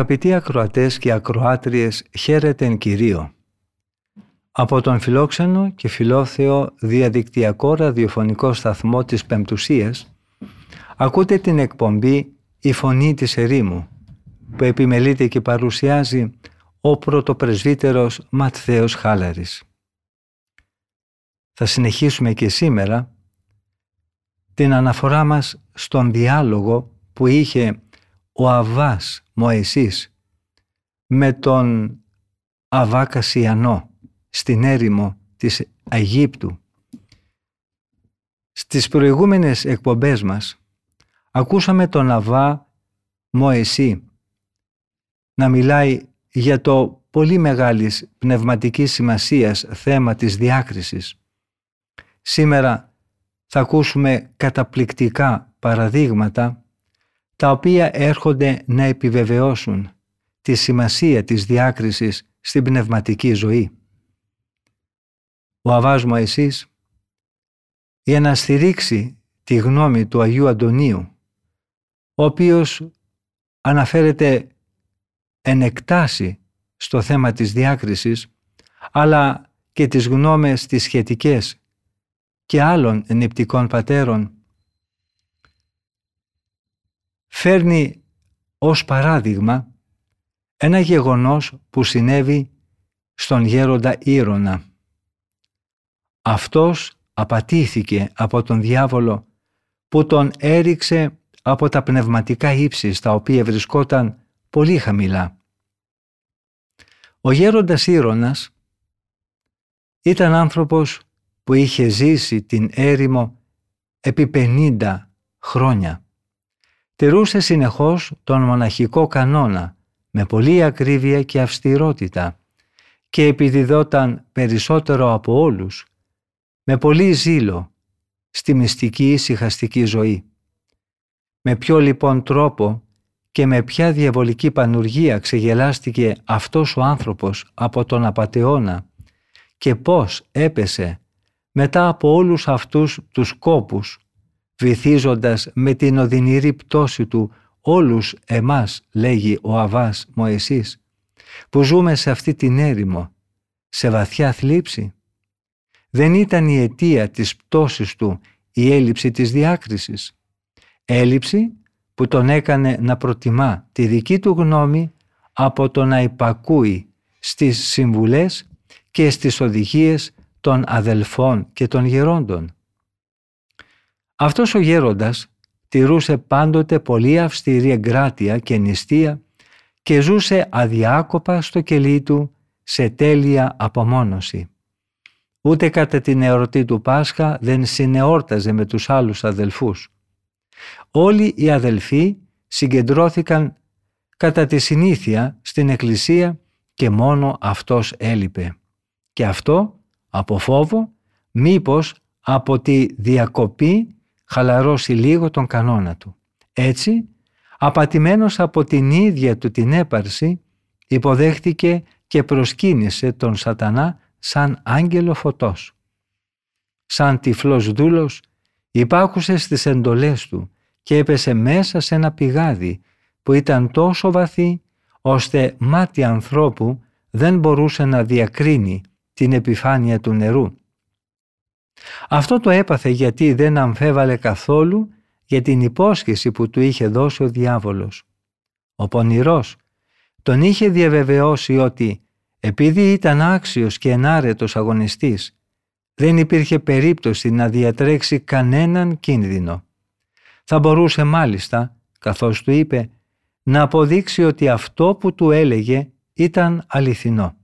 Αγαπητοί ακροατές και ακροάτριες, χαίρετε εν Κυρίω. Από τον φιλόξενο και φιλόθεο διαδικτυακό ραδιοφωνικό σταθμό της Πεμπτουσίας ακούτε την εκπομπή «Η Φωνή της Ερήμου» που επιμελείται και παρουσιάζει ο πρωτοπρεσβύτερος Ματθαίος Χάλαρης. Θα συνεχίσουμε και σήμερα την αναφορά μας στον διάλογο που είχε ο Αβάς Μωυσής με τον Αβά Κασιανό στην έρημο της Αιγύπτου. Στις προηγούμενες εκπομπές μας ακούσαμε τον Αβά Μωυσή να μιλάει για το πολύ μεγάλης πνευματικής σημασίας θέμα της διάκρισης. Σήμερα θα ακούσουμε καταπληκτικά παραδείγματα τα οποία έρχονται να επιβεβαιώσουν τη σημασία της διάκρισης στην πνευματική ζωή. Ο Αβάς Μωυσής για να στηρίξει τη γνώμη του Αγίου Αντωνίου, ο οποίος αναφέρεται εν εκτάσει στο θέμα της διάκρισης, αλλά και τις γνώμες τις σχετικές και άλλων νηπτικών πατέρων, φέρνει ως παράδειγμα ένα γεγονός που συνέβη στον γέροντα Ήρωνα. Αυτός απατήθηκε από τον διάβολο που τον έριξε από τα πνευματικά ύψης στα οποία βρισκόταν πολύ χαμηλά. Ο γέροντας Ήρωνας ήταν άνθρωπος που είχε ζήσει την έρημο επί 50 χρόνια. Τηρούσε συνεχώς τον μοναχικό κανόνα με πολύ ακρίβεια και αυστηρότητα και επιδιδόταν περισσότερο από όλους με πολύ ζήλο στη μυστική ησυχαστική ζωή. Με ποιο λοιπόν τρόπο και με ποια διαβολική πανουργία ξεγελάστηκε αυτός ο άνθρωπος από τον απατεώνα και πώς έπεσε μετά από όλους αυτούς τους κόπους βυθίζοντας με την οδυνηρή πτώση του όλους εμάς, λέγει ο Αβάς Μωυσής, που ζούμε σε αυτή την έρημο, σε βαθιά θλίψη. Δεν ήταν η αιτία της πτώσης του η έλλειψη της διάκρισης. Έλλειψη που τον έκανε να προτιμά τη δική του γνώμη από το να υπακούει στις συμβουλές και στις οδηγίες των αδελφών και των γερόντων. Αυτός ο γέροντας τηρούσε πάντοτε πολύ αυστηρή εγκράτεια και νηστεία και ζούσε αδιάκοπα στο κελί του σε τέλεια απομόνωση. Ούτε κατά την εορτή του Πάσχα δεν συνεόρταζε με τους άλλους αδελφούς. Όλοι οι αδελφοί συγκεντρώθηκαν κατά τη συνήθεια στην εκκλησία και μόνο αυτός έλειπε. Και αυτό από φόβο μήπως από τη διακοπή χαλαρώσει λίγο τον κανόνα του. Έτσι, απατημένος από την ίδια του την έπαρση, υποδέχτηκε και προσκύνησε τον σατανά σαν άγγελο φωτός. Σαν τυφλός δούλος υπάκουσε στις εντολές του και έπεσε μέσα σε ένα πηγάδι που ήταν τόσο βαθύ ώστε μάτι ανθρώπου δεν μπορούσε να διακρίνει την επιφάνεια του νερού. Αυτό το έπαθε γιατί δεν αμφέβαλε καθόλου για την υπόσχεση που του είχε δώσει ο διάβολος. Ο πονηρός τον είχε διαβεβαιώσει ότι επειδή ήταν άξιος και ενάρετος αγωνιστής δεν υπήρχε περίπτωση να διατρέξει κανέναν κίνδυνο. Θα μπορούσε μάλιστα, καθώς του είπε, να αποδείξει ότι αυτό που του έλεγε ήταν αληθινό.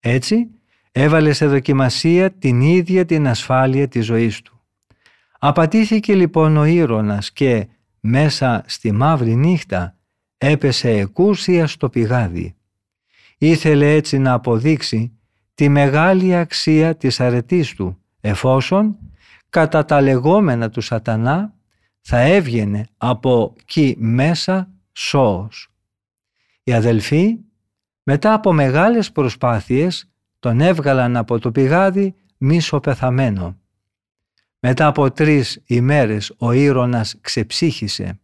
Έτσι, έβαλες σε δοκιμασία την ίδια την ασφάλεια της ζωής του. Απατήθηκε λοιπόν ο Ήρωνας και μέσα στη μαύρη νύχτα έπεσε εκούσια στο πηγάδι. Ήθελε έτσι να αποδείξει τη μεγάλη αξία της αρετής του, εφόσον κατά τα λεγόμενα του σατανά θα έβγαινε από εκεί μέσα σώος. Οι αδελφοί μετά από μεγάλες προσπάθειες τον έβγαλαν από το πηγάδι μισοπεθαμένο. Μετά από τρεις ημέρες ο Ήρωνας ξεψύχησε.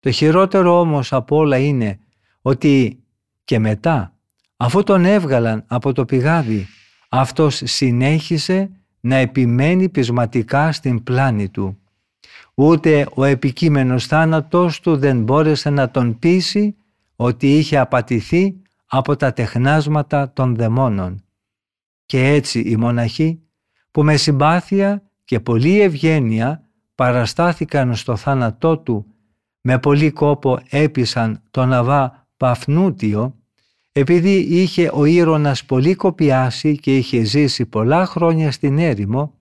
Το χειρότερο όμως από όλα είναι ότι και μετά αφού τον έβγαλαν από το πηγάδι αυτός συνέχισε να επιμένει πεισματικά στην πλάνη του. Ούτε ο επικείμενος θάνατος του δεν μπόρεσε να τον πείσει ότι είχε απατηθεί από τα τεχνάσματα των δαιμόνων. Και έτσι οι μοναχοί που με συμπάθεια και πολλή ευγένεια παραστάθηκαν στο θάνατό του με πολύ κόπο έπισαν τον Αβά Παφνούτιο επειδή είχε ο Ήρωνας πολύ κοπιάσει και είχε ζήσει πολλά χρόνια στην έρημο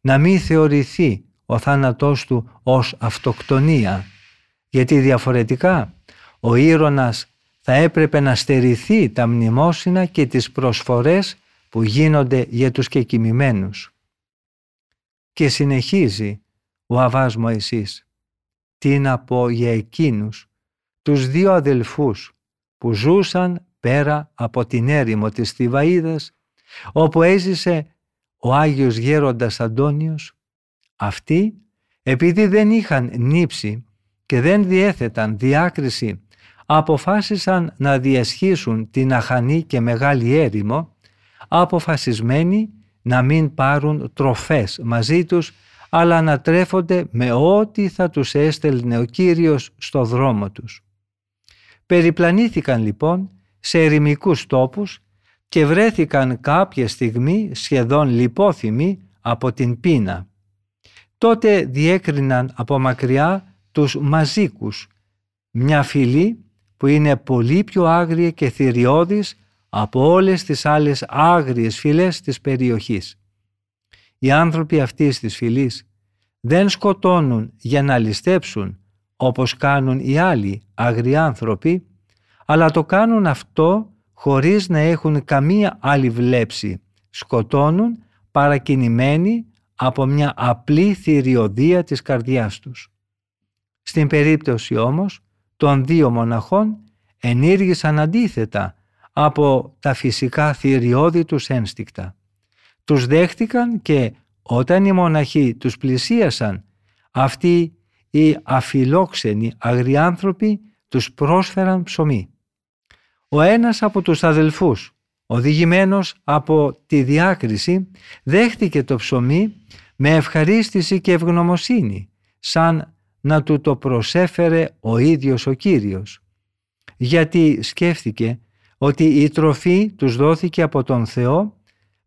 να μην θεωρηθεί ο θάνατός του ως αυτοκτονία. Γιατί διαφορετικά ο Ήρωνας θα έπρεπε να στερηθεί τα μνημόσυνα και τις προσφορές που γίνονται για τους κεκοιμημένους. Και συνεχίζει ο Αβάς Μωυσής. Τι να πω για εκείνους, τους δύο αδελφούς που ζούσαν πέρα από την έρημο της Θηβαΐδας, όπου έζησε ο Άγιος Γέροντας Αντώνιος, αυτοί επειδή δεν είχαν νύψει και δεν διέθεταν διάκριση αποφάσισαν να διασχίσουν την αχανή και μεγάλη έρημο αποφασισμένοι να μην πάρουν τροφές μαζί τους αλλά να τρέφονται με ό,τι θα τους έστελνε ο Κύριος στο δρόμο τους. Περιπλανήθηκαν λοιπόν σε ερημικούς τόπους και βρέθηκαν κάποια στιγμή σχεδόν λιπόθυμοι από την πείνα. Τότε διέκριναν από μακριά τους μαζίκους, μια φυλή που είναι πολύ πιο άγρια και θηριώδης από όλες τις άλλες άγριες φυλές της περιοχής. Οι άνθρωποι αυτής της φυλής δεν σκοτώνουν για να ληστέψουν όπως κάνουν οι άλλοι άγριοι άνθρωποι, αλλά το κάνουν αυτό χωρίς να έχουν καμία άλλη βλέψη. Σκοτώνουν παρακινημένοι από μια απλή θηριωδία της καρδιάς τους. Στην περίπτωση όμως των δύο μοναχών ενήργησαν αντίθετα από τα φυσικά θηριώδη τους ένστικτα. Τους δέχτηκαν και όταν οι μοναχοί τους πλησίασαν, αυτοί οι αφιλόξενοι αγριάνθρωποι τους πρόσφεραν ψωμί. Ο ένας από τους αδελφούς, οδηγημένος από τη διάκριση, δέχτηκε το ψωμί με ευχαρίστηση και ευγνωμοσύνη, σαν να του το προσέφερε ο ίδιος ο Κύριος. Γιατί σκέφτηκε ότι η τροφή τους δόθηκε από τον Θεό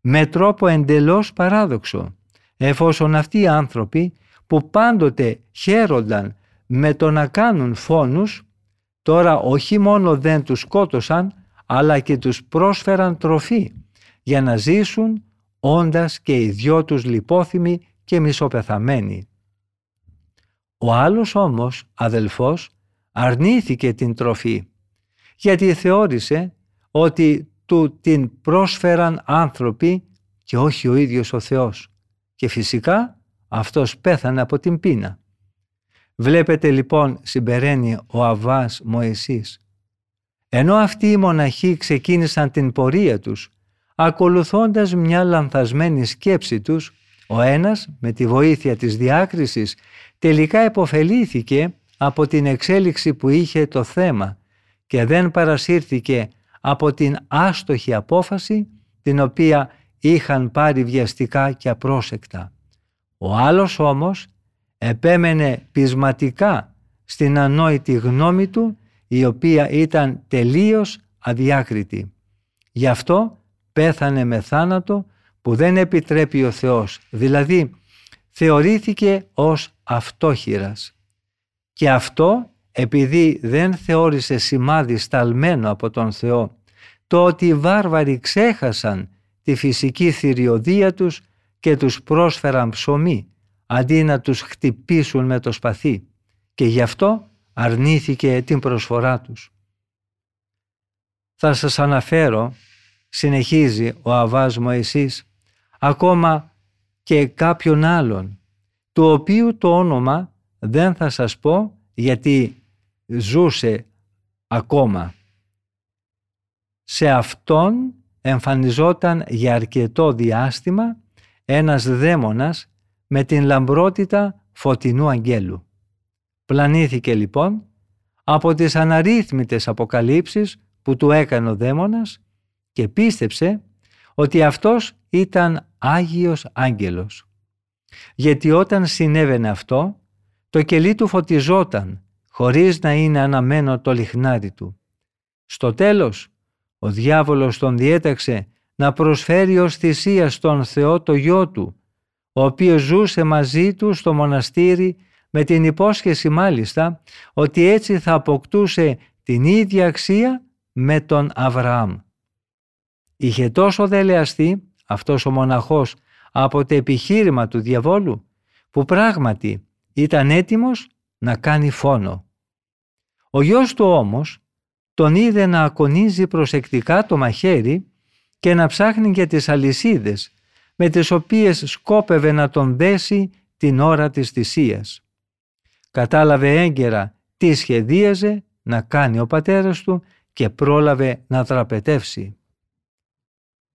με τρόπο εντελώς παράδοξο, εφόσον αυτοί οι άνθρωποι που πάντοτε χαίρονταν με το να κάνουν φόνους, τώρα όχι μόνο δεν τους σκότωσαν, αλλά και τους πρόσφεραν τροφή για να ζήσουν όντας και οι δυο τους λιπόθυμοι και μισοπεθαμένοι. Ο άλλος όμως, αδελφός, αρνήθηκε την τροφή, γιατί θεώρησε ότι του την πρόσφεραν άνθρωποι και όχι ο ίδιος ο Θεός. Και φυσικά αυτός πέθανε από την πείνα. Βλέπετε λοιπόν συμπεραίνει ο Αβάς Μωυσής. Ενώ αυτοί οι μοναχοί ξεκίνησαν την πορεία τους, ακολουθώντας μια λανθασμένη σκέψη τους, ο ένας με τη βοήθεια της διάκρισης τελικά εποφελήθηκε από την εξέλιξη που είχε το θέμα και δεν παρασύρθηκε από την άστοχη απόφαση την οποία είχαν πάρει βιαστικά και απρόσεκτα. Ο άλλος όμως επέμενε πεισματικά στην ανόητη γνώμη του η οποία ήταν τελείως αδιάκριτη. Γι' αυτό πέθανε με θάνατο που δεν επιτρέπει ο Θεός, δηλαδή θεωρήθηκε ως αυτόχειρας. Και αυτό επειδή δεν θεώρησε σημάδι σταλμένο από τον Θεό το ότι οι βάρβαροι ξέχασαν τη φυσική θηριωδία τους και τους πρόσφεραν ψωμί αντί να τους χτυπήσουν με το σπαθί και γι' αυτό αρνήθηκε την προσφορά τους. Θα σας αναφέρω, συνεχίζει ο Αβάς εσείς, ακόμα και κάποιον άλλον, του οποίου το όνομα δεν θα σας πω γιατί ζούσε ακόμα. Σε αυτόν εμφανιζόταν για αρκετό διάστημα ένας δαίμονας με την λαμπρότητα φωτεινού αγγέλου. Πλανήθηκε λοιπόν από τις αναρρύθμιτες αποκαλύψεις που του έκανε ο δαίμονας και πίστεψε ότι αυτός ήταν Άγιος Άγγελος. Γιατί όταν συνέβαινε αυτό, το κελί του φωτιζόταν χωρίς να είναι αναμένο το λιχνάρι του. Στο τέλος, ο διάβολος τον διέταξε να προσφέρει ως θυσία στον Θεό το γιο του, ο οποίος ζούσε μαζί του στο μοναστήρι με την υπόσχεση μάλιστα ότι έτσι θα αποκτούσε την ίδια αξία με τον Αβραάμ. Είχε τόσο δελεαστεί αυτός ο μοναχός από το επιχείρημα του διαβόλου που πράγματι ήταν έτοιμος να κάνει φόνο. Ο γιος του όμως τον είδε να ακονίζει προσεκτικά το μαχαίρι και να ψάχνει για τις αλυσίδες με τις οποίες σκόπευε να τον δέσει την ώρα της θυσίας. Κατάλαβε έγκαιρα τι σχεδίαζε να κάνει ο πατέρας του και πρόλαβε να τραπετεύσει.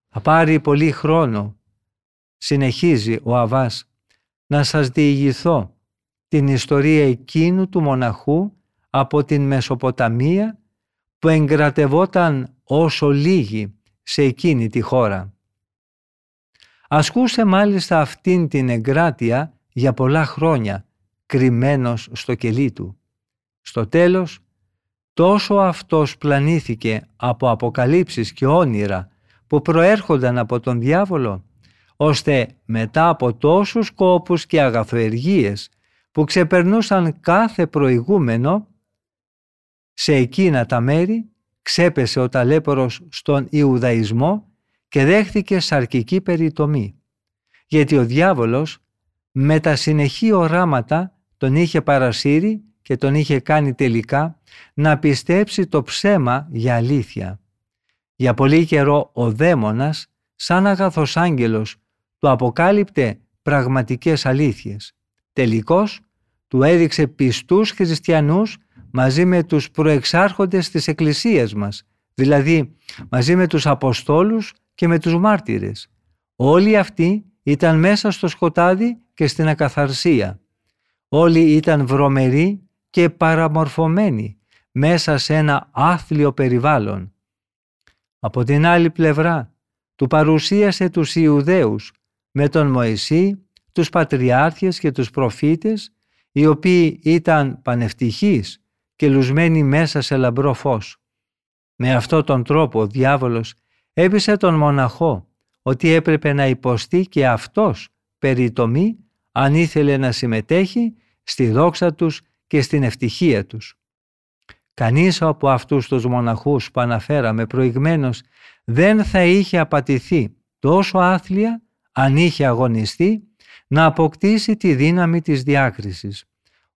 Θα πάρει πολύ χρόνο, συνεχίζει ο Αβάς, να σας διηγηθώ την ιστορία εκείνου του μοναχού από την Μεσοποταμία που εγκρατευόταν όσο λίγοι σε εκείνη τη χώρα. Ασκούσε μάλιστα αυτήν την εγκράτεια για πολλά χρόνια, κρυμμένος στο κελί του. Στο τέλος, τόσο αυτός πλανήθηκε από αποκαλύψεις και όνειρα που προέρχονταν από τον διάβολο, ώστε μετά από τόσους κόπους και αγαθοεργίες που ξεπερνούσαν κάθε προηγούμενο, σε εκείνα τα μέρη ξέπεσε ο ταλέπορος στον Ιουδαϊσμό και δέχθηκε σαρκική περιτομή, γιατί ο διάβολος με τα συνεχή οράματα τον είχε παρασύρει και τον είχε κάνει τελικά να πιστέψει το ψέμα για αλήθεια. Για πολύ καιρό ο δαίμονας, σαν αγαθός άγγελος, του αποκάλυπτε πραγματικές αλήθειες. Τελικώς του έδειξε πιστούς χριστιανούς μαζί με τους προεξάρχοντες της Εκκλησίας μας, δηλαδή μαζί με τους Αποστόλους και με τους μάρτυρες. Όλοι αυτοί ήταν μέσα στο σκοτάδι και στην ακαθαρσία. Όλοι ήταν βρωμεροί και παραμορφωμένοι μέσα σε ένα άθλιο περιβάλλον. Από την άλλη πλευρά του παρουσίασε τους Ιουδαίους με τον Μωυσή, τους Πατριάρχες και τους Προφήτες οι οποίοι ήταν πανευτυχείς και λουσμένοι μέσα σε λαμπρό φως. Με αυτόν τον τρόπο ο διάβολος έπεισε τον μοναχό ότι έπρεπε να υποστεί και αυτός περιτομή αν ήθελε να συμμετέχει στη δόξα τους και στην ευτυχία τους. Κανείς από αυτούς τους μοναχούς που αναφέραμε προηγμένως δεν θα είχε απατηθεί τόσο άθλια αν είχε αγωνιστεί να αποκτήσει τη δύναμη της διάκρισης.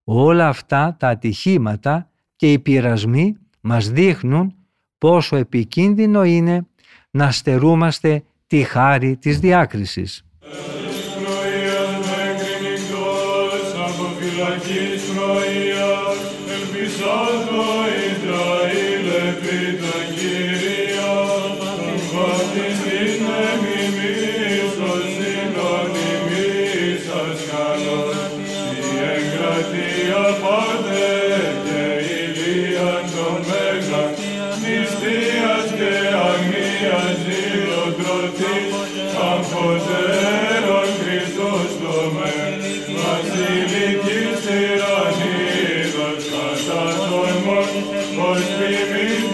Όλα αυτά τα ατυχήματα και οι πειρασμοί μας δείχνουν πόσο επικίνδυνο είναι να στερούμαστε τη χάρη της διάκρισης.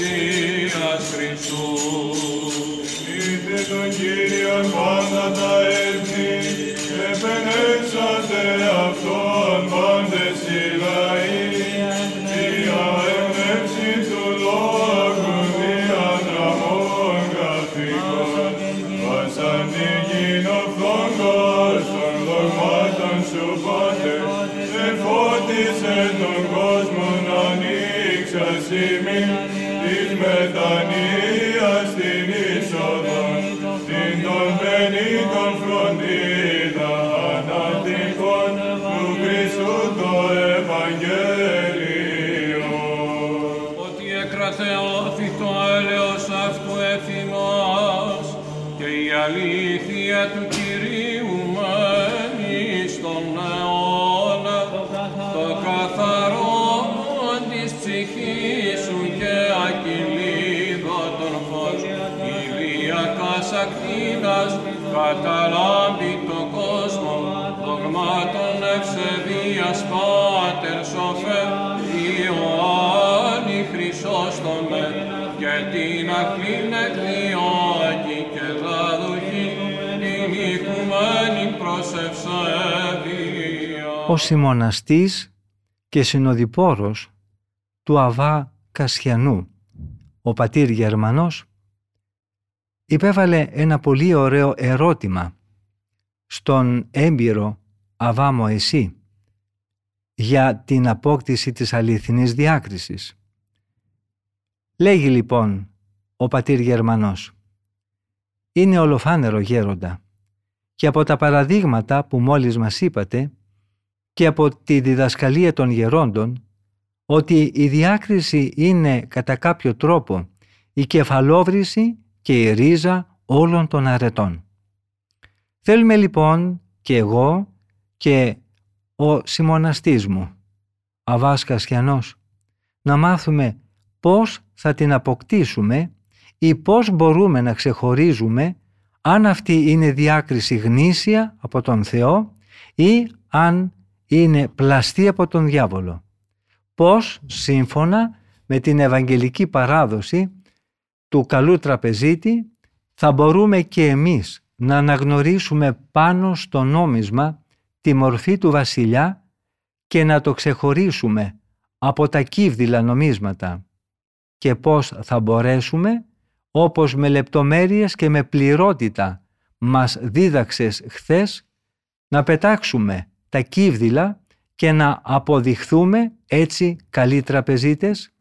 Εκκλησίας ακτίνας καταλάμπει το κόσμο δογμάτων ευσεβίας Πάτερ σοφέ Ιωάννη Χρυσόστομε και την ακλήν εκδιώκη και δαδοχή την οικουμένη προς ευσεβία. Ο συμμοναστής και συνοδοιπόρος του Αβά Κασιανού, ο πατήρ Γερμανός, υπέβαλε ένα πολύ ωραίο ερώτημα στον έμπειρο Αβά Μωυσή για την απόκτηση της αληθινής διάκρισης. Λέγει λοιπόν ο πατήρ Γερμανός «Είναι ολοφάνερο γέροντα και από τα παραδείγματα που μόλις μας είπατε και από τη διδασκαλία των γερόντων ότι η διάκριση είναι κατά κάποιο τρόπο η κεφαλόβρηση και η ρίζα όλων των αρετών. Θέλουμε λοιπόν και εγώ και ο συμμοναστής μου, Αβάς Κασιανός, να μάθουμε πώς θα την αποκτήσουμε ή πώς μπορούμε να ξεχωρίζουμε αν αυτή είναι διάκριση γνήσια από τον Θεό ή αν είναι πλαστή από τον διάβολο. Πώς σύμφωνα με την Ευαγγελική παράδοση του καλού τραπεζίτη θα μπορούμε και εμείς να αναγνωρίσουμε πάνω στο νόμισμα τη μορφή του βασιλιά και να το ξεχωρίσουμε από τα κύβδηλα νομίσματα και πώς θα μπορέσουμε όπως με λεπτομέρειες και με πληρότητα μας δίδαξες χθες να πετάξουμε τα κύβδηλα και να αποδειχθούμε έτσι καλοί τραπεζίτες;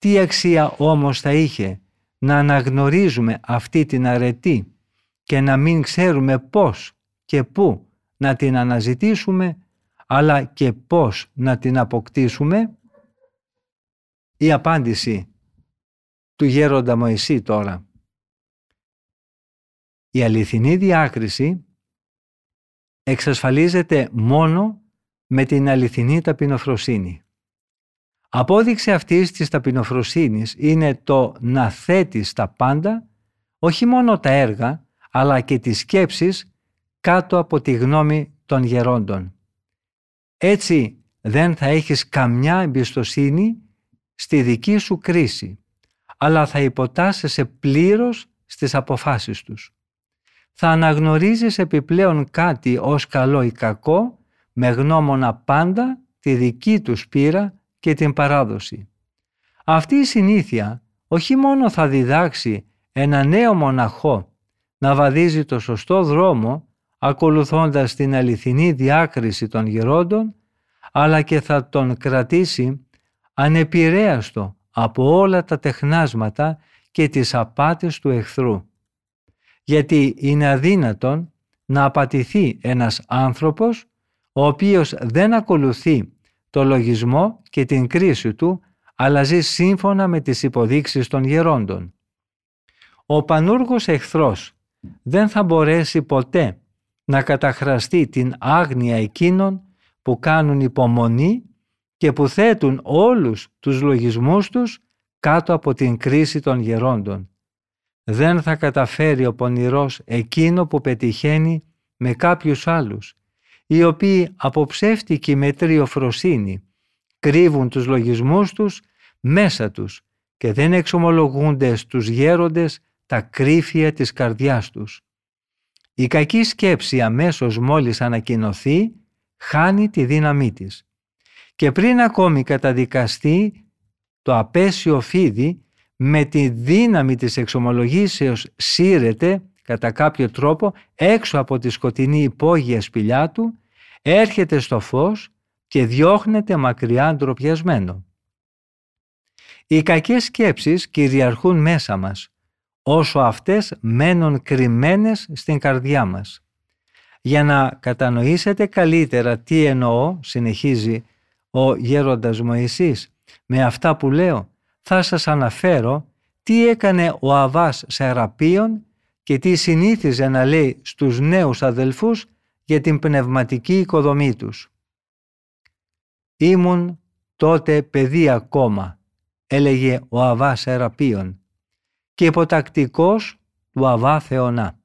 Τι αξία όμως θα είχε να αναγνωρίζουμε αυτή την αρετή και να μην ξέρουμε πώς και πού να την αναζητήσουμε αλλά και πώς να την αποκτήσουμε; Η απάντηση του γέροντα Μωυσή τώρα. Η αληθινή διάκριση εξασφαλίζεται μόνο με την αληθινή ταπεινοφροσύνη. Απόδειξη αυτής της ταπεινοφροσύνης είναι το να θέτεις τα πάντα, όχι μόνο τα έργα, αλλά και τις σκέψεις κάτω από τη γνώμη των γερόντων. Έτσι δεν θα έχεις καμιά εμπιστοσύνη στη δική σου κρίση, αλλά θα υποτάσσεσαι πλήρως στις αποφάσεις τους. Θα αναγνωρίζεις επιπλέον κάτι ως καλό ή κακό, με γνώμονα πάντα τη δική τους πείρα και την παράδοση. Αυτή η συνήθεια όχι μόνο θα διδάξει ένα νέο μοναχό να βαδίζει το σωστό δρόμο ακολουθώντας την αληθινή διάκριση των γερόντων, αλλά και θα τον κρατήσει ανεπηρέαστο από όλα τα τεχνάσματα και τις απάτες του εχθρού. Γιατί είναι αδύνατον να απατηθεί ένας άνθρωπος ο οποίος δεν ακολουθεί το λογισμό και την κρίση του, αλλά ζει σύμφωνα με τις υποδείξεις των γερόντων. Ο πανούργος εχθρός δεν θα μπορέσει ποτέ να καταχραστεί την άγνοια εκείνων που κάνουν υπομονή και που θέτουν όλους τους λογισμούς τους κάτω από την κρίση των γερόντων. Δεν θα καταφέρει ο πονηρός εκείνο που πετυχαίνει με κάποιους άλλους, οι οποίοι από ψεύτικη μετριοφροσύνη κρύβουν τους λογισμούς τους μέσα τους και δεν εξομολογούνται στους γέροντες τα κρύφια της καρδιάς τους. Η κακή σκέψη αμέσως μόλις ανακοινωθεί χάνει τη δύναμή της. Και πριν ακόμη καταδικαστεί το απέσιο φίδι με τη δύναμη της εξομολογήσεως σύρεται κατά κάποιο τρόπο έξω από τη σκοτεινή υπόγεια σπηλιά του, έρχεται στο φως και διώχνεται μακριά ντροπιασμένο. Οι κακές σκέψεις κυριαρχούν μέσα μας, όσο αυτές μένουν κρυμμένες στην καρδιά μας. Για να κατανοήσετε καλύτερα τι εννοώ, συνεχίζει ο γέροντας Μωυσής, με αυτά που λέω, θα σας αναφέρω τι έκανε ο Αβάς Σεραπίων και τι συνήθιζε να λέει στους νέους αδελφούς για την πνευματική οικοδομή τους. «Ήμουν τότε παιδί ακόμα», έλεγε ο Αβά Σεραπίων, «και υποτακτικός του Αβά Θεονά.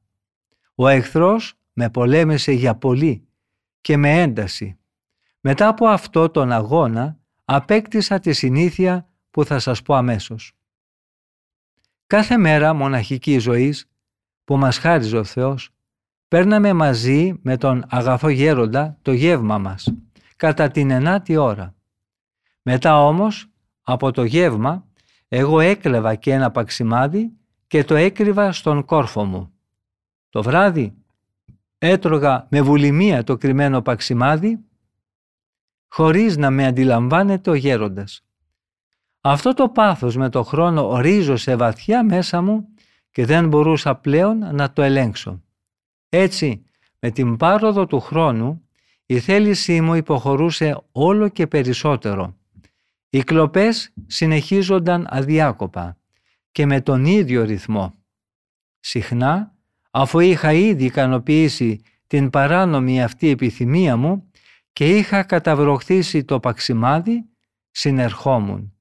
Ο εχθρός με πολέμησε για πολύ και με ένταση. Μετά από αυτό τον αγώνα απέκτησα τη συνήθεια που θα σας πω αμέσως. Κάθε μέρα μοναχική ζωής που μας χάριζε ο Θεός, παίρναμε μαζί με τον αγαθό γέροντα το γεύμα μας, κατά την ενάτη ώρα. Μετά όμως, από το γεύμα, εγώ έκλεβα και ένα παξιμάδι και το έκρυβα στον κόρφο μου. Το βράδυ έτρωγα με βουλημία το κρυμμένο παξιμάδι, χωρίς να με αντιλαμβάνεται ο γέροντας. Αυτό το πάθος με το χρόνο ορίζωσε βαθιά μέσα μου και δεν μπορούσα πλέον να το ελέγξω. Έτσι, με την πάροδο του χρόνου, η θέλησή μου υποχωρούσε όλο και περισσότερο. Οι κλοπές συνεχίζονταν αδιάκοπα και με τον ίδιο ρυθμό. Συχνά, αφού είχα ήδη ικανοποιήσει την παράνομη αυτή επιθυμία μου και είχα καταβροχθήσει το παξιμάδι, συνερχόμουν.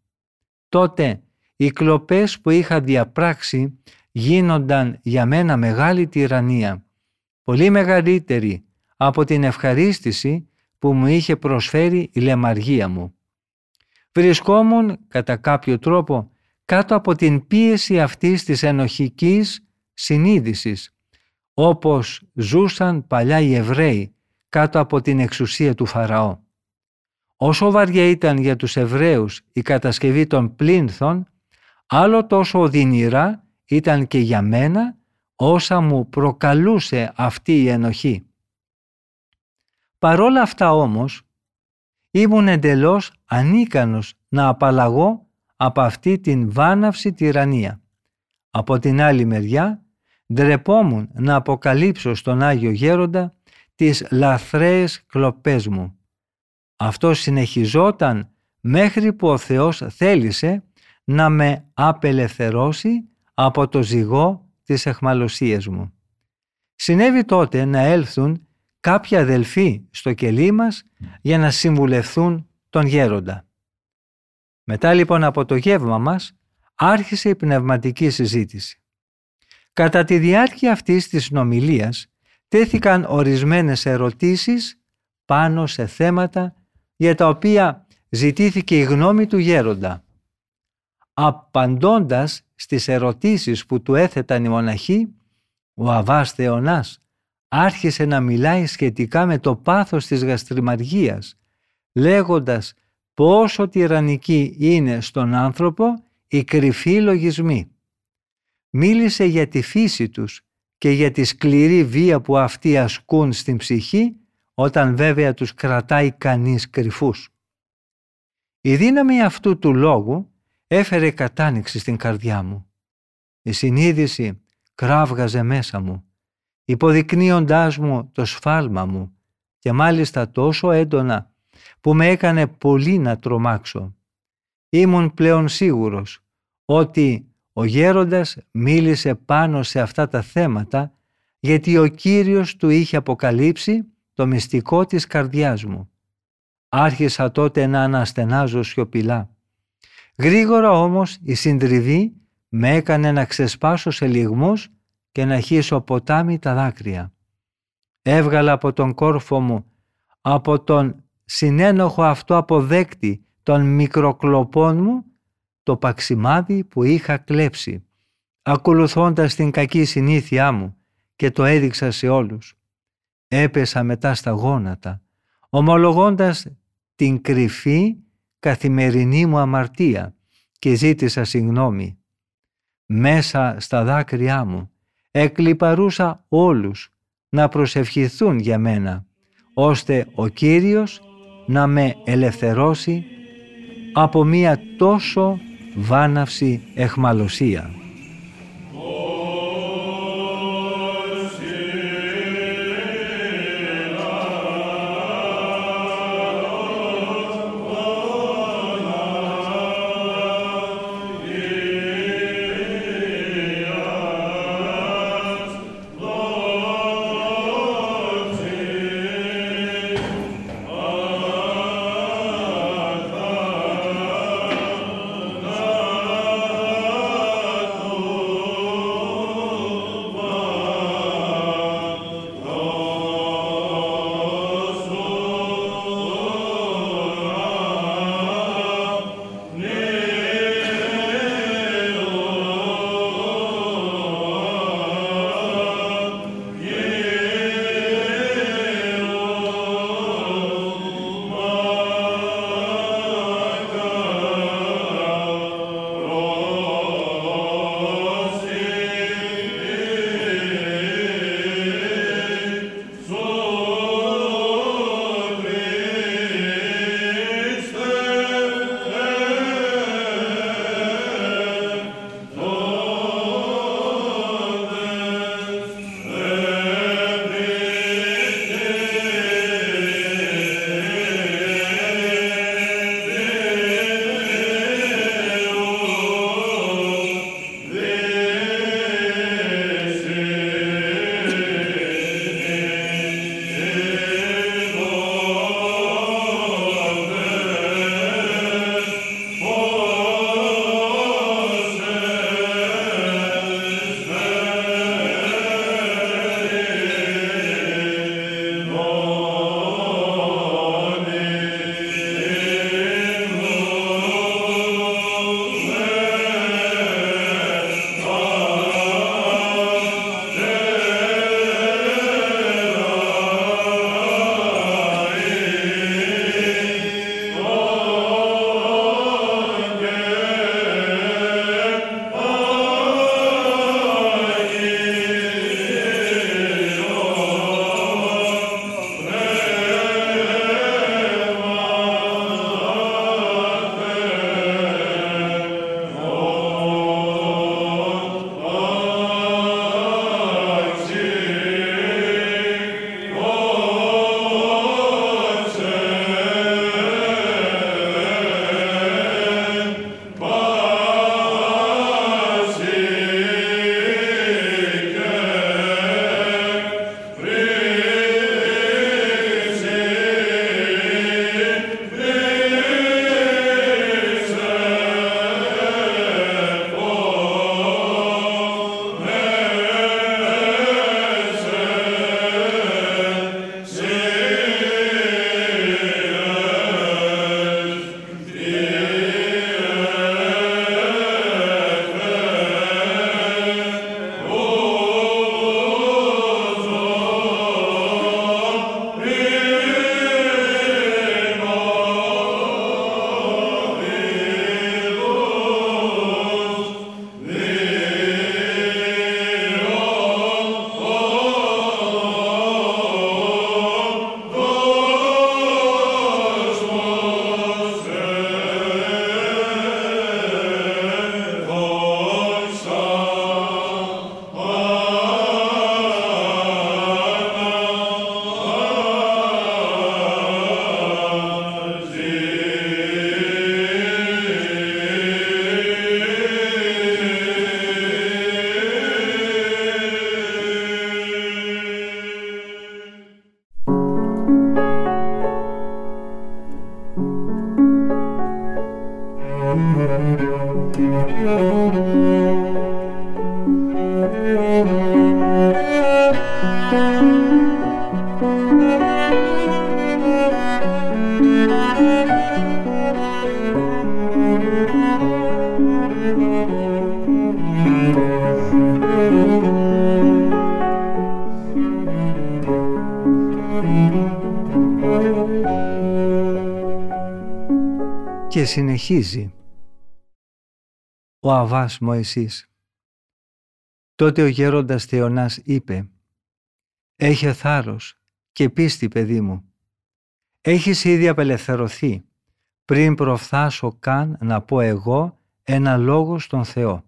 Τότε οι κλοπές που είχα διαπράξει γίνονταν για μένα μεγάλη τυραννία, πολύ μεγαλύτερη από την ευχαρίστηση που μου είχε προσφέρει η λεμαργία μου. Βρισκόμουν κατά κάποιο τρόπο κάτω από την πίεση αυτής της ενοχικής συνείδησης, όπως ζούσαν παλιά οι Εβραίοι κάτω από την εξουσία του Φαραώ. Όσο βαριά ήταν για τους Εβραίους η κατασκευή των πλήνθων, άλλο τόσο οδυνηρά ήταν και για μένα όσα μου προκαλούσε αυτή η ενοχή. Παρόλα αυτά όμως, ήμουν εντελώς ανίκανος να απαλλαγώ από αυτή την βάναυση τυραννία. Από την άλλη μεριά, ντρεπόμουν να αποκαλύψω στον Άγιο Γέροντα τις λαθρέες κλοπές μου. Αυτό συνεχιζόταν μέχρι που ο Θεός θέλησε να με απελευθερώσει από το ζυγό της εχμαλωσίας μου. Συνέβη τότε να έλθουν κάποιοι αδελφοί στο κελί μας για να συμβουλευθούν τον γέροντα. Μετά λοιπόν από το γεύμα μας άρχισε η πνευματική συζήτηση. Κατά τη διάρκεια αυτής της συνομιλίας τέθηκαν ορισμένες ερωτήσεις πάνω σε θέματα για τα οποία ζητήθηκε η γνώμη του γέροντα. Απαντώντας στις ερωτήσεις που του έθεταν οι μοναχοί, ο Αβάς Θεονάς άρχισε να μιλάει σχετικά με το πάθος της γαστριμαργίας, λέγοντας πόσο τυραννική είναι στον άνθρωπο η κρυφή λογισμή. Μίλησε για τη φύση τους και για τη σκληρή βία που αυτοί ασκούν στην ψυχή όταν βέβαια τους κρατάει κανείς κρυφούς. Η δύναμη αυτού του λόγου έφερε κατάνοιξη στην καρδιά μου. Η συνείδηση κράβγαζε μέσα μου, υποδεικνύοντάς μου το σφάλμα μου και μάλιστα τόσο έντονα που με έκανε πολύ να τρομάξω. Ήμουν πλέον σίγουρος ότι ο γέροντας μίλησε πάνω σε αυτά τα θέματα γιατί ο Κύριος του είχε αποκαλύψει το μυστικό της καρδιάς μου. Άρχισα τότε να αναστενάζω σιωπηλά. Γρήγορα όμως η συντριβή με έκανε να ξεσπάσω σε λιγμούς και να χύσω ποτάμι τα δάκρυα. Έβγαλα από τον κόρφο μου από τον συνένοχο αυτό αποδέκτη των μικροκλοπών μου το παξιμάδι που είχα κλέψει, ακολουθώντας την κακή συνήθειά μου και το έδειξα σε όλους. Έπεσα μετά στα γόνατα, ομολογώντας την κρυφή καθημερινή μου αμαρτία και ζήτησα συγνώμη. Μέσα στα δάκρυά μου εκλυπαρούσα όλους να προσευχηθούν για μένα, ώστε ο Κύριος να με ελευθερώσει από μία τόσο βάναυση εχμαλωσία. Συνεχίζει ο Αβάς Μωυσής. Τότε ο γέροντας Θεονάς είπε «Έχε θάρρος και πίστη παιδί μου. Έχεις ήδη απελευθερωθεί πριν προφθάσω καν να πω εγώ ένα λόγο στον Θεό.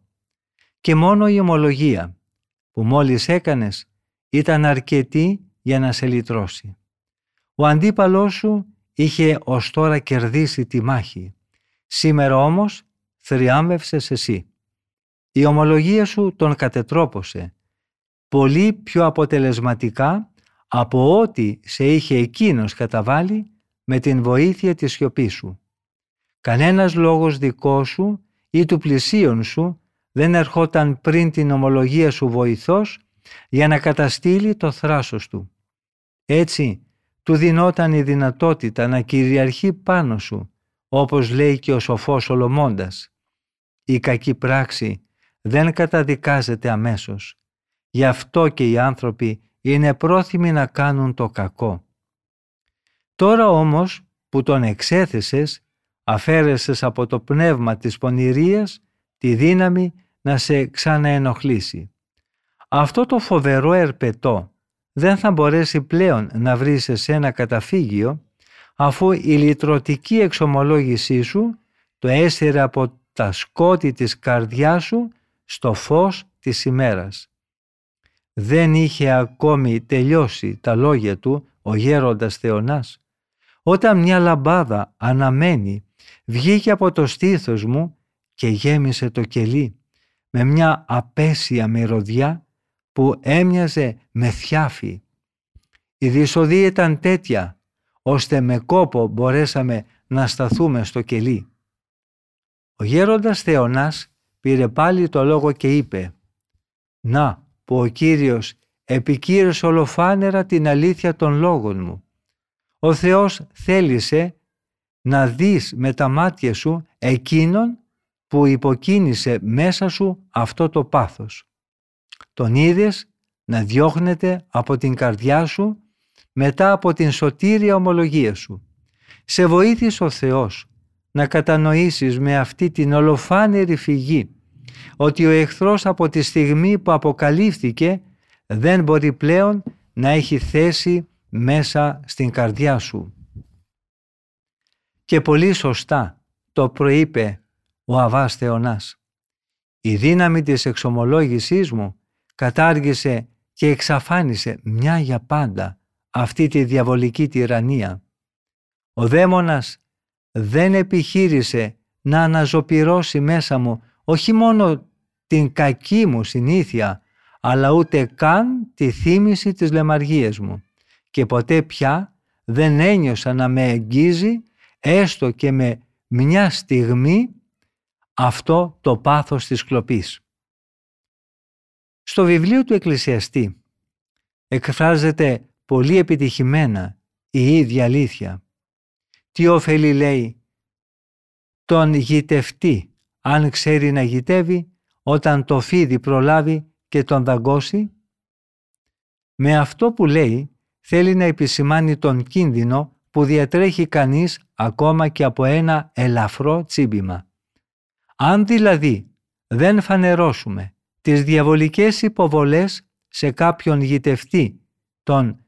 Και μόνο η ομολογία που μόλις έκανες ήταν αρκετή για να σε λυτρώσει. Ο αντίπαλός σου είχε ως τώρα κερδίσει τη μάχη. Σήμερα όμως θριάμβευσες εσύ. Η ομολογία σου τον κατετρόπωσε πολύ πιο αποτελεσματικά από ό,τι σε είχε εκείνος καταβάλει με την βοήθεια της σιωπής σου. Κανένας λόγος δικός σου ή του πλησίον σου δεν ερχόταν πριν την ομολογία σου βοηθός για να καταστήλει το θράσος του. Έτσι, του δινόταν η δυνατότητα να κυριαρχεί πάνω σου, όπως λέει και ο σοφός Σολομώντας. Η κακή πράξη δεν καταδικάζεται αμέσως. Γι' αυτό και οι άνθρωποι είναι πρόθυμοι να κάνουν το κακό. Τώρα όμως που τον εξέθεσες, αφαίρεσες από το πνεύμα της πονηρίας τη δύναμη να σε ξαναενοχλήσει. Αυτό το φοβερό ερπετό δεν θα μπορέσει πλέον να βρεις σε ένα καταφύγιο αφού η λυτρωτική εξομολόγησή σου το έσυρε από τα σκότη της καρδιάς σου στο φως της ημέρας. Δεν είχε ακόμη τελειώσει τα λόγια του ο γέροντας Θεονάς. Όταν μια λαμπάδα αναμένη βγήκε από το στήθος μου και γέμισε το κελί με μια απέσια μυρωδιά που έμοιαζε με θιάφη. Η δυσοδή ήταν τέτοια ώστε με κόπο μπορέσαμε να σταθούμε στο κελί. Ο γέροντας Θεονάς πήρε πάλι το λόγο και είπε «Να που ο Κύριος επικύρωσε ολοφάνερα την αλήθεια των λόγων μου. Ο Θεός θέλησε να δεις με τα μάτια σου εκείνον που υποκίνησε μέσα σου αυτό το πάθος. Τον είδες να διώχνεται από την καρδιά σου μετά από την σωτήρια ομολογία σου. Σε βοήθησε ο Θεός να κατανοήσεις με αυτή την ολοφάνερη φυγή ότι ο εχθρός από τη στιγμή που αποκαλύφθηκε δεν μπορεί πλέον να έχει θέση μέσα στην καρδιά σου. Και πολύ σωστά το προείπε ο Αβάς Θεονάς. Η δύναμη της εξομολόγησής μου κατάργησε και εξαφάνισε μια για πάντα αυτή τη διαβολική τυραννία. Ο δαίμονας δεν επιχείρησε να αναζωπυρώσει μέσα μου όχι μόνο την κακή μου συνήθεια, αλλά ούτε καν τη θύμηση της λεμαργίας μου. Και ποτέ πια δεν ένιωσα να με εγγίζει έστω και με μια στιγμή αυτό το πάθος της κλοπής. Στο βιβλίο του Εκκλησιαστή εκφράζεται πολύ επιτυχημένα η ίδια αλήθεια. Τι ωφελεί λέει τον γητευτή αν ξέρει να γητεύει όταν το φίδι προλάβει και τον δαγκώσει; Με αυτό που λέει θέλει να επισημάνει τον κίνδυνο που διατρέχει κανείς ακόμα και από ένα ελαφρό τσίμπημα. Αν δηλαδή δεν φανερώσουμε τις διαβολικές υποβολές σε κάποιον γητευτή των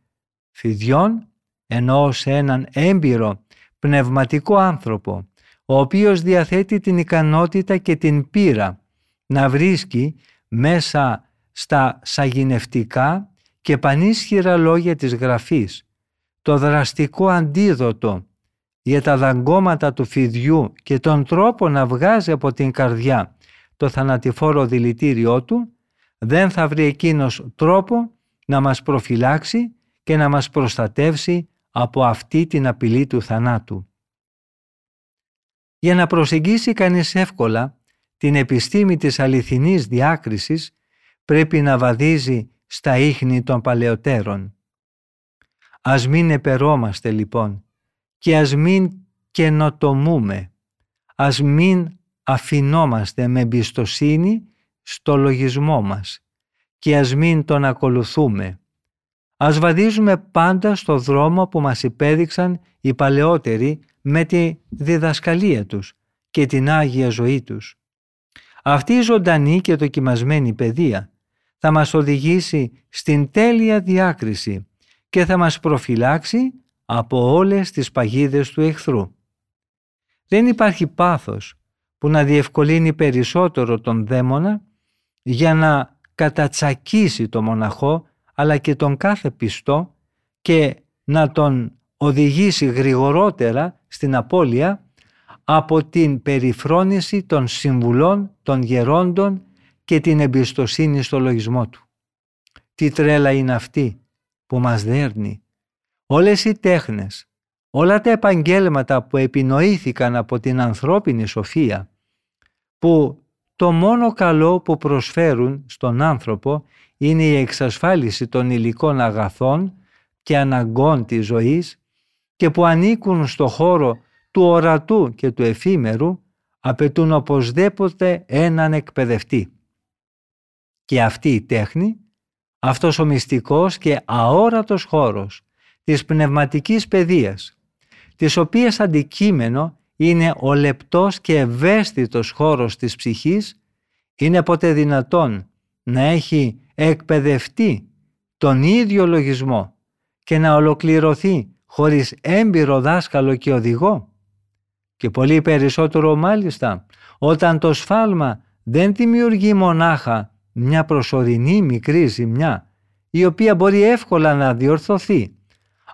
φιδιών, ενώ σε έναν έμπειρο πνευματικό άνθρωπο, ο οποίος διαθέτει την ικανότητα και την πείρα να βρίσκει μέσα στα σαγηνευτικά και πανίσχυρα λόγια της Γραφής το δραστικό αντίδοτο για τα δαγκώματα του φιδιού και τον τρόπο να βγάζει από την καρδιά το θανατηφόρο δηλητήριό του, δεν θα βρει εκείνος τρόπο να μας προφυλάξει και να μας προστατεύσει από αυτή την απειλή του θανάτου. Για να προσεγγίσει κανείς εύκολα την επιστήμη της αληθινής διάκρισης πρέπει να βαδίζει στα ίχνη των παλαιότερων. Ας μην επερώμαστε λοιπόν και ας μην καινοτομούμε, ας μην αφινόμαστε με εμπιστοσύνη στο λογισμό μας και ας μην τον ακολουθούμε. Ας βαδίζουμε πάντα στο δρόμο που μας υπέδειξαν οι παλαιότεροι με τη διδασκαλία τους και την Άγια ζωή τους. Αυτή η ζωντανή και δοκιμασμένη παιδεία θα μας οδηγήσει στην τέλεια διάκριση και θα μας προφυλάξει από όλες τις παγίδες του εχθρού. Δεν υπάρχει πάθος που να διευκολύνει περισσότερο τον δαίμονα για να κατατσακίσει το μοναχό αλλά και τον κάθε πιστό και να τον οδηγήσει γρηγορότερα στην απώλεια από την περιφρόνηση των συμβουλών των γερόντων και την εμπιστοσύνη στο λογισμό του. Τι τρέλα είναι αυτή που μας δέρνει. Όλες οι τέχνες, όλα τα επαγγέλματα που επινοήθηκαν από την ανθρώπινη σοφία, που το μόνο καλό που προσφέρουν στον άνθρωπο είναι η εξασφάλιση των υλικών αγαθών και αναγκών της ζωής και που ανήκουν στο χώρο του ορατού και του εφήμερου απαιτούν οπωσδήποτε έναν εκπαιδευτή. Και αυτή η τέχνη, αυτός ο μυστικός και αόρατος χώρος της πνευματικής παιδείας, της οποίας αντικείμενο είναι ο λεπτός και ευαίσθητος χώρος της ψυχής, είναι ποτέ δυνατόν να έχει εκπαιδευτεί τον ίδιο λογισμό και να ολοκληρωθεί χωρίς έμπειρο δάσκαλο και οδηγό. Και πολύ περισσότερο μάλιστα όταν το σφάλμα δεν δημιουργεί μονάχα μια προσωρινή μικρή ζημιά η οποία μπορεί εύκολα να διορθωθεί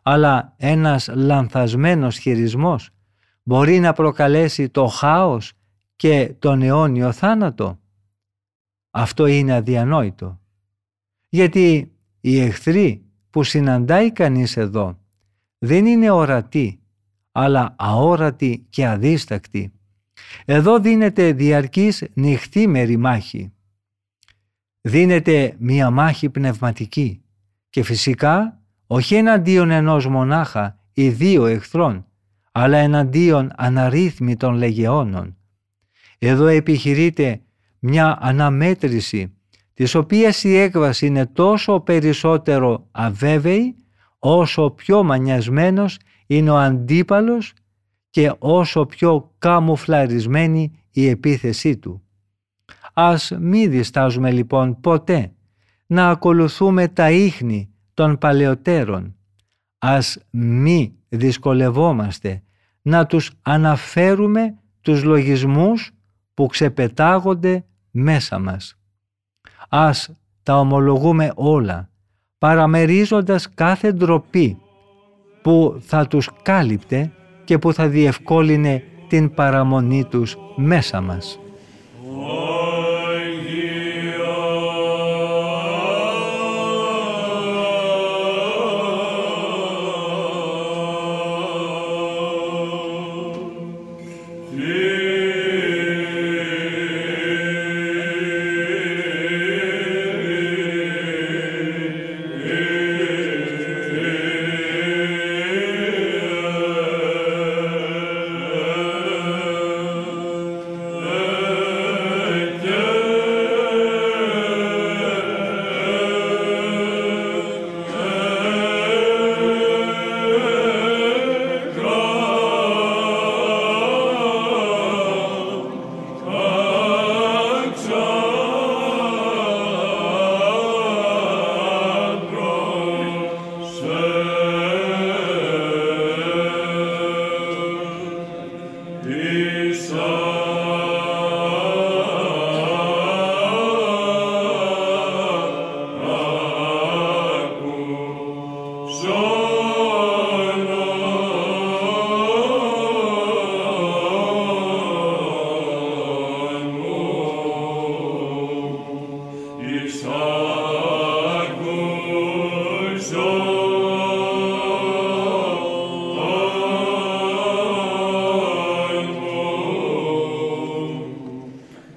αλλά ένας λανθασμένος χειρισμός μπορεί να προκαλέσει το χάος και τον αιώνιο θάνατο. Αυτό είναι αδιανόητο. Γιατί οι εχθροί που συναντάει κανείς εδώ δεν είναι ορατοί, αλλά αόρατοι και αδίστακτοι. Εδώ δίνεται διαρκής νυχτήμερη μάχη. Δίνεται μία μάχη πνευματική και φυσικά όχι εναντίον ενός μονάχα ή δύο εχθρών, αλλά εναντίον αναρρύθμιτων λεγεώνων. Εδώ επιχειρείται μια αναμέτρηση της οποίας η έκβαση είναι τόσο περισσότερο αβέβαιη όσο πιο μανιασμένος είναι ο αντίπαλος και όσο πιο καμουφλαρισμένη η επίθεσή του. Ας μη διστάζουμε λοιπόν ποτέ να ακολουθούμε τα ίχνη των παλαιότερων. Ας μη δυσκολευόμαστε να τους αναφέρουμε τους λογισμούς που ξεπετάγονται μέσα μας. Ας τα ομολογούμε όλα, παραμερίζοντας κάθε ντροπή που θα τους κάλυπτε και που θα διευκόλυνε την παραμονή τους μέσα μας.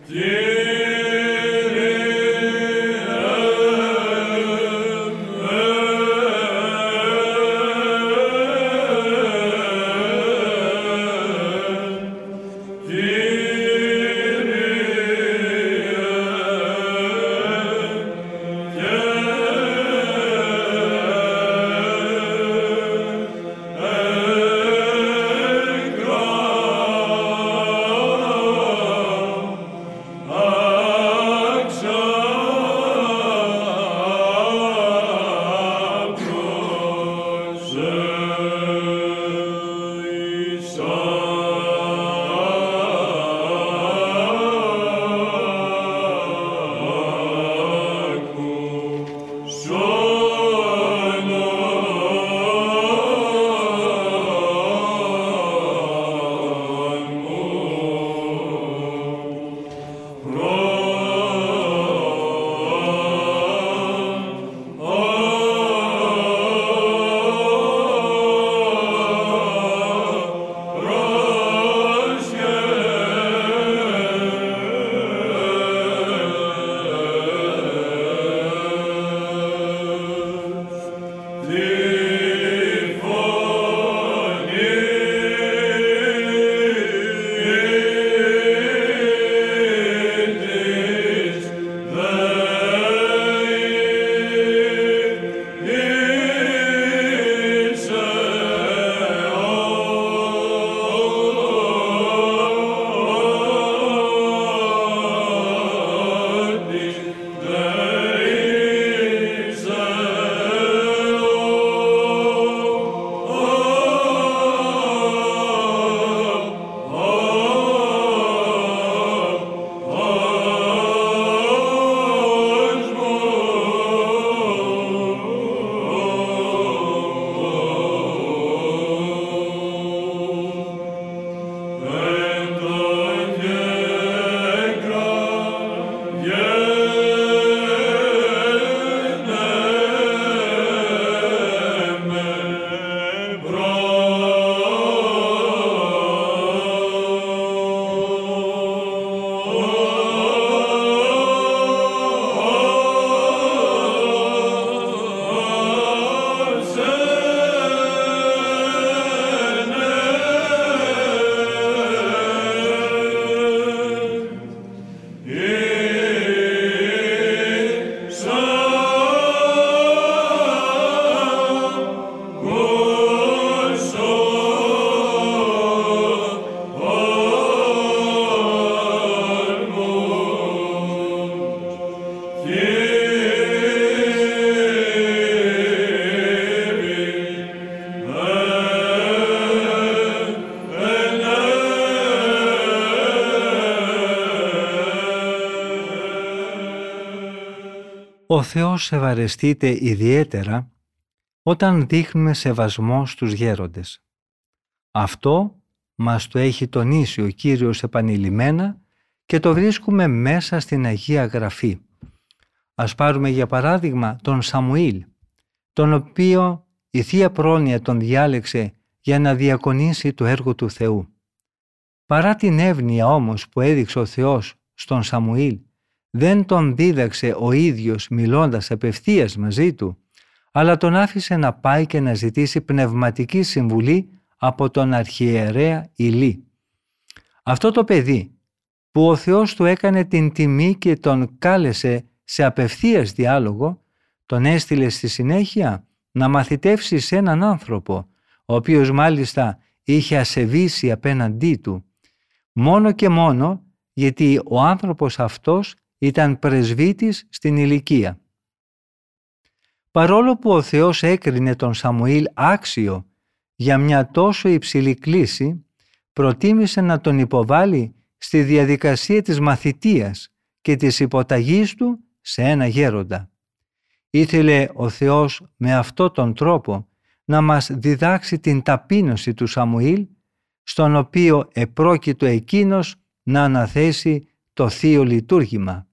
Yeah. Θεός ευαρεστείται ιδιαίτερα όταν δείχνουμε σεβασμό στους γέροντες. Αυτό μας το έχει τονίσει ο Κύριος επανειλημμένα και το βρίσκουμε μέσα στην Αγία Γραφή. Ας πάρουμε για παράδειγμα τον Σαμουήλ, τον οποίο η Θεία Πρόνοια τον διάλεξε για να διακονήσει το έργο του Θεού. Παρά την εύνοια όμως που έδειξε ο Θεός στον Σαμουήλ, δεν τον δίδαξε ο ίδιος μιλώντας απευθείας μαζί του, αλλά τον άφησε να πάει και να ζητήσει πνευματική συμβουλή από τον αρχιερέα Ηλί. Αυτό το παιδί που ο Θεός του έκανε την τιμή και τον κάλεσε σε απευθείας διάλογο, τον έστειλε στη συνέχεια να μαθητεύσει σε έναν άνθρωπο, ο οποίος μάλιστα είχε ασεβήσει απέναντί του, μόνο και μόνο γιατί ο άνθρωπος αυτός ήταν πρεσβύτης στην ηλικία. Παρόλο που ο Θεός έκρινε τον Σαμουήλ άξιο για μια τόσο υψηλή κλίση, προτίμησε να τον υποβάλει στη διαδικασία της μαθητείας και της υποταγής του σε ένα γέροντα. Ήθελε ο Θεός με αυτό τον τρόπο να μας διδάξει την ταπείνωση του Σαμουήλ, στον οποίο επρόκειτο εκείνος να αναθέσει το θείο λειτουργήμα.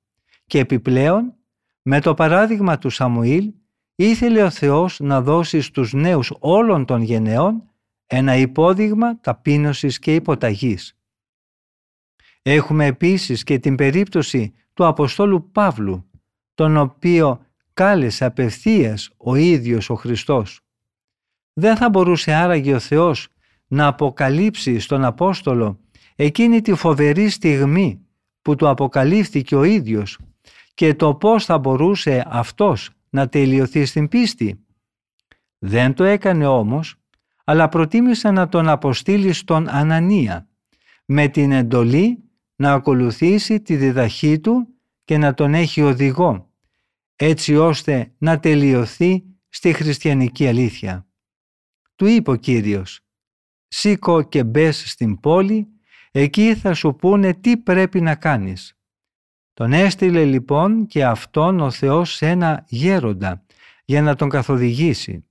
Και επιπλέον, με το παράδειγμα του Σαμουήλ, ήθελε ο Θεός να δώσει στους νέους όλων των γενεών ένα υπόδειγμα ταπείνωσης και υποταγής. Έχουμε επίσης και την περίπτωση του Αποστόλου Παύλου, τον οποίο κάλεσε απευθείας ο ίδιος ο Χριστός. Δεν θα μπορούσε άραγε ο Θεός να αποκαλύψει στον Απόστολο εκείνη τη φοβερή στιγμή που του αποκαλύφθηκε ο ίδιος και το πώς θα μπορούσε αυτός να τελειωθεί στην πίστη. Δεν το έκανε όμως, αλλά προτίμησε να τον αποστείλει στον Ανανία με την εντολή να ακολουθήσει τη διδαχή του και να τον έχει οδηγό, έτσι ώστε να τελειωθεί στη χριστιανική αλήθεια. Του είπε ο Κύριος «Σήκω και μπες στην πόλη, εκεί θα σου πούνε τι πρέπει να κάνεις». Τον έστειλε λοιπόν και αυτόν ο Θεός σε ένα γέροντα για να τον καθοδηγήσει.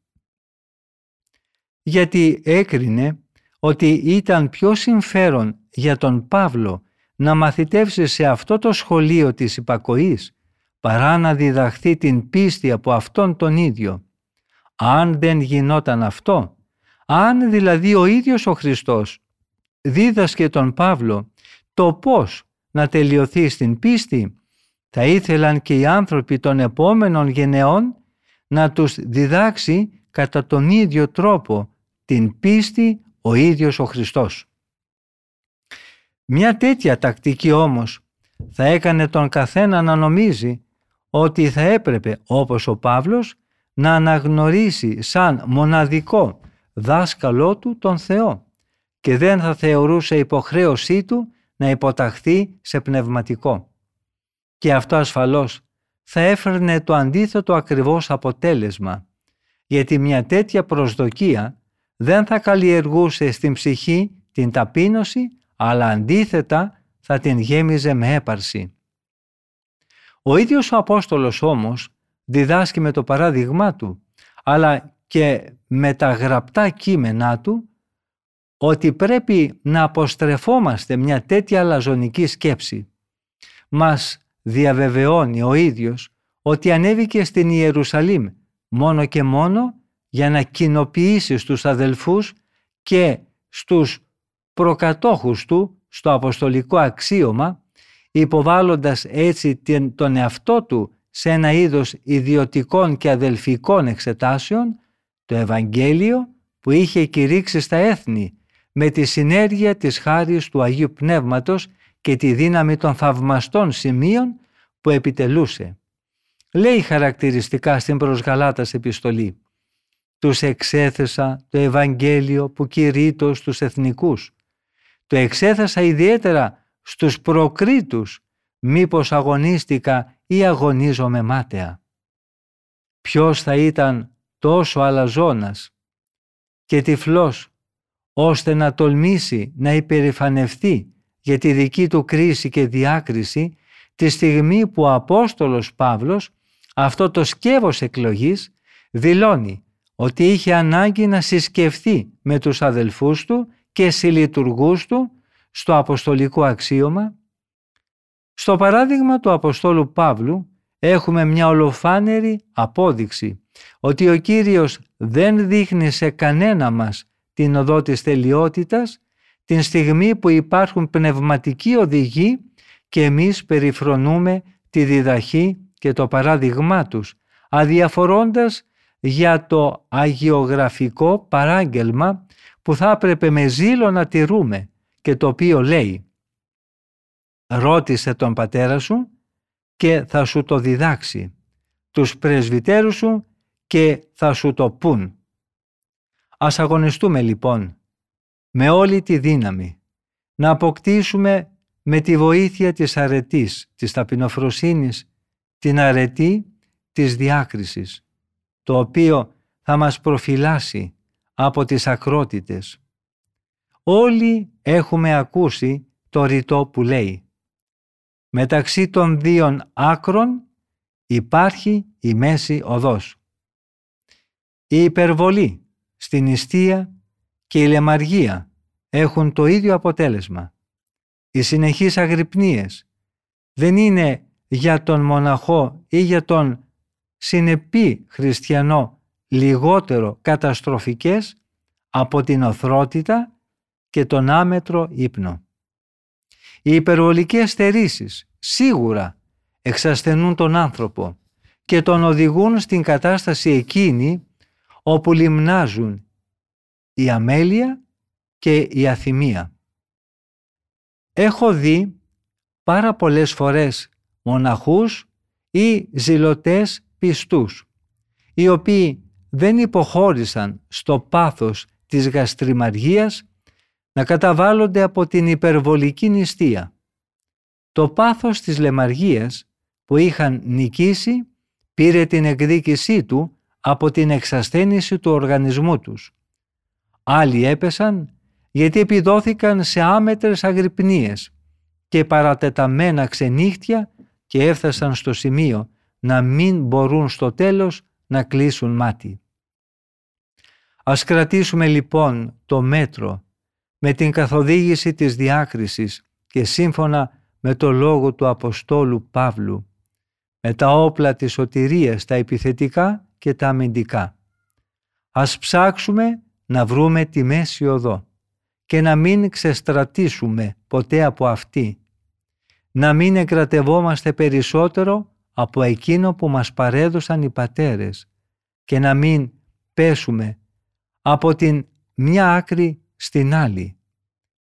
Γιατί έκρινε ότι ήταν πιο συμφέρον για τον Παύλο να μαθητεύσει σε αυτό το σχολείο της υπακοής παρά να διδαχθεί την πίστη από αυτόν τον ίδιο. Αν δεν γινόταν αυτό, αν δηλαδή ο ίδιος ο Χριστός δίδασκε τον Παύλο το πώς να τελειωθεί στην πίστη, θα ήθελαν και οι άνθρωποι των επόμενων γενεών να τους διδάξει κατά τον ίδιο τρόπο την πίστη ο ίδιος ο Χριστός. Μια τέτοια τακτική όμως θα έκανε τον καθένα να νομίζει ότι θα έπρεπε όπως ο Παύλος να αναγνωρίσει σαν μοναδικό δάσκαλό του τον Θεό και δεν θα θεωρούσε υποχρέωσή του να υποταχθεί σε πνευματικό. Και αυτό ασφαλώς θα έφερνε το αντίθετο ακριβώς αποτέλεσμα, γιατί μια τέτοια προσδοκία δεν θα καλλιεργούσε στην ψυχή την ταπείνωση, αλλά αντίθετα θα την γέμιζε με έπαρση. Ο ίδιος ο Απόστολος όμως διδάσκει με το παράδειγμά του, αλλά και με τα γραπτά κείμενά του, ότι πρέπει να αποστρεφόμαστε μια τέτοια αλαζονική σκέψη. Μας διαβεβαιώνει ο ίδιος ότι ανέβηκε στην Ιερουσαλήμ μόνο και μόνο για να κοινοποιήσει στους αδελφούς και στους προκατόχους του στο αποστολικό αξίωμα, υποβάλλοντας έτσι τον εαυτό του σε ένα είδος ιδιωτικών και αδελφικών εξετάσεων, το Ευαγγέλιο που είχε κηρύξει στα έθνη με τη συνέργεια της χάρης του Αγίου Πνεύματος και τη δύναμη των θαυμαστών σημείων που επιτελούσε. Λέει χαρακτηριστικά στην προς Γαλάτας επιστολή «Τους εξέθεσα το Ευαγγέλιο που κηρύττω στους εθνικούς. Το εξέθεσα ιδιαίτερα στους προκρίτους, μήπως αγωνίστηκα ή αγωνίζομαι μάταια. Ποιος θα ήταν τόσο αλαζόνας και τυφλός ώστε να τολμήσει να υπερηφανευτεί για τη δική του κρίση και διάκριση τη στιγμή που ο Απόστολος Παύλος Αυτό το σκεύος εκλογής δηλώνει ότι είχε ανάγκη να συσκεφθεί με τους αδελφούς του και συλλειτουργούς του στο αποστολικό αξίωμα. Στο παράδειγμα του Αποστόλου Παύλου έχουμε μια ολοφάνερη απόδειξη ότι ο Κύριος δεν δείχνει σε κανένα μας την οδό της τελειότητας την στιγμή που υπάρχουν πνευματικοί οδηγοί και εμείς περιφρονούμε τη διδαχή και το παράδειγμά τους, αδιαφορώντας για το αγιογραφικό παράγγελμα που θα έπρεπε με ζήλο να τηρούμε και το οποίο λέει «Ρώτησε τον πατέρα σου και θα σου το διδάξει, τους πρεσβυτέρους σου και θα σου το πούν». Ας αγωνιστούμε λοιπόν με όλη τη δύναμη να αποκτήσουμε με τη βοήθεια της αρετής, της ταπεινοφροσύνης, την αρετή της διάκρισης, το οποίο θα μας προφυλάσει από τις ακρότητες. Όλοι έχουμε ακούσει το ρητό που λέει «Μεταξύ των δύο άκρων υπάρχει η μέση οδός». Η υπερβολή στην νηστεία και η λεμαργία έχουν το ίδιο αποτέλεσμα. Οι συνεχείς αγρυπνίες δεν είναι για τον μοναχό ή για τον συνεπή χριστιανό λιγότερο καταστροφικές από την οθρότητα και τον άμετρο ύπνο. Οι υπερβολικές στερήσεις σίγουρα εξασθενούν τον άνθρωπο και τον οδηγούν στην κατάσταση εκείνη όπου λιμνάζουν η αμέλεια και η αθυμία. Έχω δει πάρα πολλές φορές μοναχούς ή ζηλωτές πιστούς, οι οποίοι δεν υποχώρησαν στο πάθος της γαστριμαργίας να καταβάλλονται από την υπερβολική νηστεία. Το πάθος της λεμαργίας που είχαν νικήσει πήρε την εκδίκησή του από την εξασθένηση του οργανισμού τους. Άλλοι έπεσαν γιατί επιδόθηκαν σε άμετρες αγρυπνίες και παρατεταμένα ξενύχτια και έφτασαν στο σημείο να μην μπορούν στο τέλος να κλείσουν μάτι. Ας κρατήσουμε λοιπόν το μέτρο με την καθοδήγηση της διάκρισης και σύμφωνα με το λόγο του Αποστόλου Παύλου, με τα όπλα της σωτηρίας, τα επιθετικά και τα αμυντικά. Ας ψάξουμε να βρούμε τη μέση οδό και να μην ξεστρατήσουμε ποτέ από αυτή. Να μην εγκρατευόμαστε περισσότερο από εκείνο που μας παρέδωσαν οι πατέρες και να μην πέσουμε από την μια άκρη στην άλλη.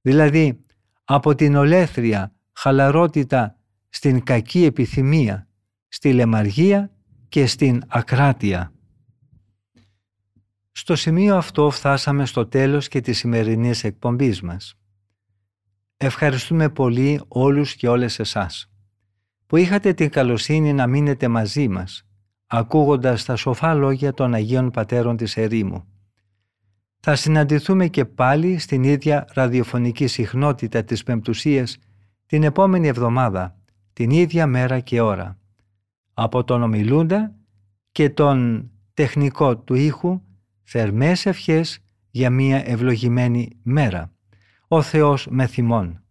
Δηλαδή από την ολέθρια χαλαρότητα στην κακή επιθυμία, στη λεμαργία και στην ακράτεια. Στο σημείο αυτό φτάσαμε στο τέλος και της σημερινής εκπομπής μας. Ευχαριστούμε πολύ όλους και όλες εσάς που είχατε την καλοσύνη να μείνετε μαζί μας ακούγοντας τα σοφά λόγια των Αγίων Πατέρων της Ερήμου. Θα συναντηθούμε και πάλι στην ίδια ραδιοφωνική συχνότητα της Πεμπτουσίας την επόμενη εβδομάδα, την ίδια μέρα και ώρα. Από τον ομιλούντα και τον τεχνικό του ήχου θερμές ευχές για μία ευλογημένη μέρα. Ο Θεός με θυμών.